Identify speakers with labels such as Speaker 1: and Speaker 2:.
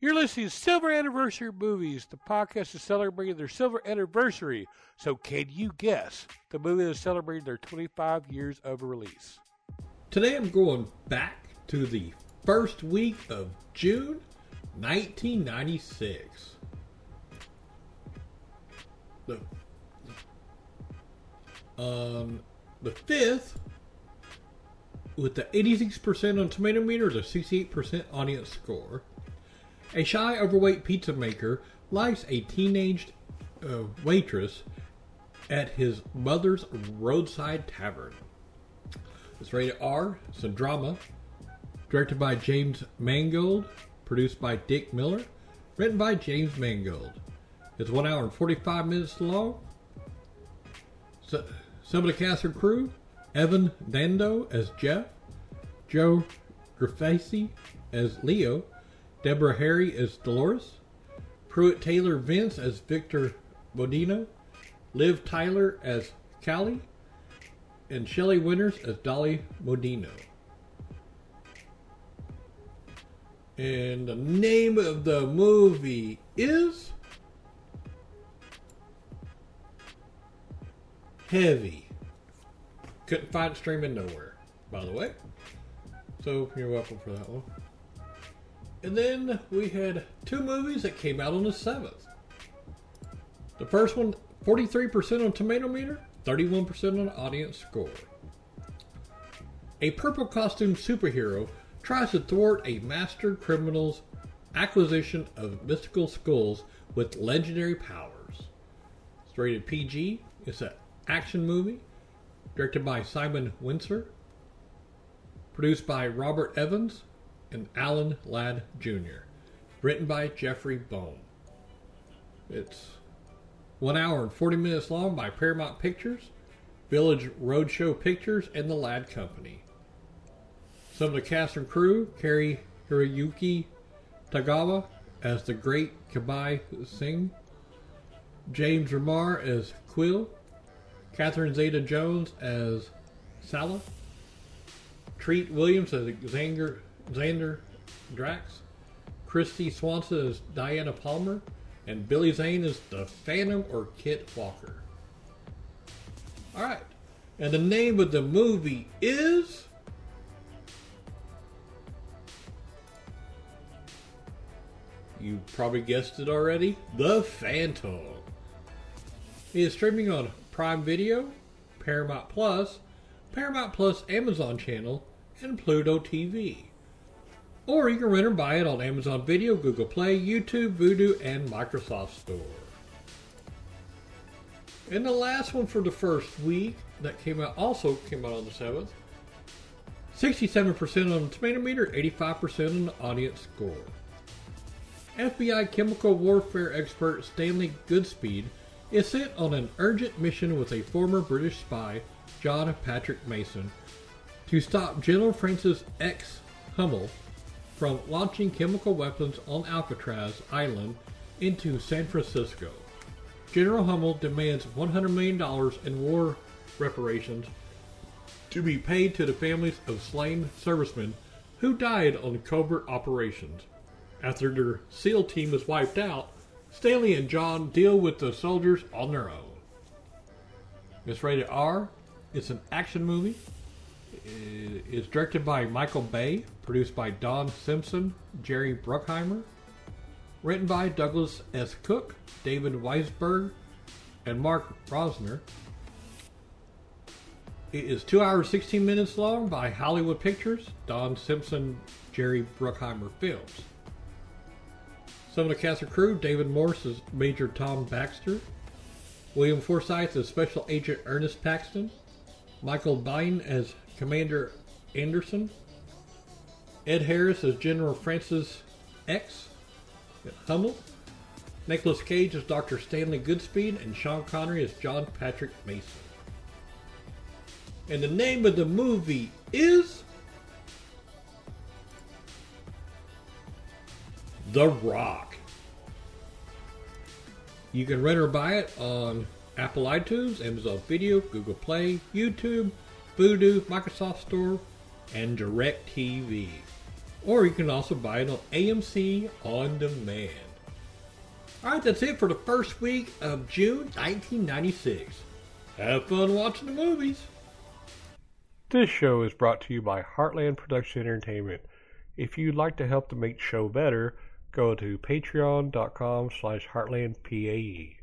Speaker 1: You're listening to Silver Anniversary Movies. The podcast is celebrating their silver anniversary. So, can you guess the movie that's celebrating their 25 years of release?
Speaker 2: Today I'm going back to the first week of June 1996. The um the fifth with the 86% on tomato meter, the 68% audience score. A shy, overweight pizza maker likes a teenage uh, waitress at his mother's roadside tavern. It's rated R. It's a drama. Directed by James Mangold. Produced by Dick Miller. Written by James Mangold. It's one hour and 45 minutes long. So, some of the cast and crew Evan Dando as Jeff. Joe Grifasi as Leo. Deborah Harry as Dolores. Pruitt Taylor Vince as Victor Modino. Liv Tyler as Callie and Shelley Winters as Dolly Modino. And the name of the movie is Heavy. Couldn't find streaming nowhere, by the way. So you're welcome for that one. And then we had two movies that came out on the 7th. The first one, 43% on tomato meter, 31% on audience score. A purple costumed superhero tries to thwart a master criminal's acquisition of mystical skulls with legendary powers. It's rated PG. It's an action movie directed by Simon Wincer, produced by Robert Evans and Alan Ladd Jr., written by Jeffrey Boam. It's one hour and 40 minutes long by Paramount Pictures, Village Roadshow Pictures, and the Ladd Company. Some of the cast and crew Cary Hiroyuki Tagawa as the Great Kabai Singh, James Remar as Quill, Catherine Zeta Jones as Salah, Treat Williams as Xander, Xander Drax, Kristy Swanson as Diana Palmer, and Billy Zane as the Phantom or Kit Walker. All right, and the name of the movie is. You probably guessed it already. The Phantom. It is streaming on Prime Video, Paramount Plus, Paramount Plus Amazon channel, and Pluto TV. Or you can rent or buy it on Amazon Video, Google Play, YouTube, Vudu, and Microsoft Store. And the last one for the first week that came out also came out on the 7th. 67% on the tomato meter, 85% on the audience score. FBI chemical warfare expert Stanley Goodspeed is sent on an urgent mission with a former British spy, John Patrick Mason, to stop General Francis X. Hummel from launching chemical weapons on Alcatraz Island into San Francisco. General Hummel demands $100 million in war reparations to be paid to the families of slain servicemen who died on covert operations. After their SEAL team is wiped out, Stanley and John deal with the soldiers on their own. It's rated R. It's an action movie. It's directed by Michael Bay, produced by Don Simpson, Jerry Bruckheimer, written by Douglas S. Cook, David Weisberg, and Mark Rosner. It is 2 hours 16 minutes long by Hollywood Pictures, Don Simpson, Jerry Bruckheimer Films. Some of the cast and crew David Morse as Major Tom Baxter, William Forsythe as Special Agent Ernest Paxton, Michael Biehn as Commander Anderson, Ed Harris as General Francis X. Hummel, Nicolas Cage as Dr. Stanley Goodspeed, and Sean Connery as John Patrick Mason. And the name of the movie is The Rock. You can rent or buy it on Apple iTunes, Amazon Video, Google Play, YouTube, Vudu, Microsoft Store, and DirecTV. or you can also buy it on AMC On Demand. Alright, that's it for the first week of June 1996. Have fun watching the movies.
Speaker 1: This show is brought to you by Heartland Production Entertainment. If you'd like to help to make the show better, go to patreon.com slash heartlandpae.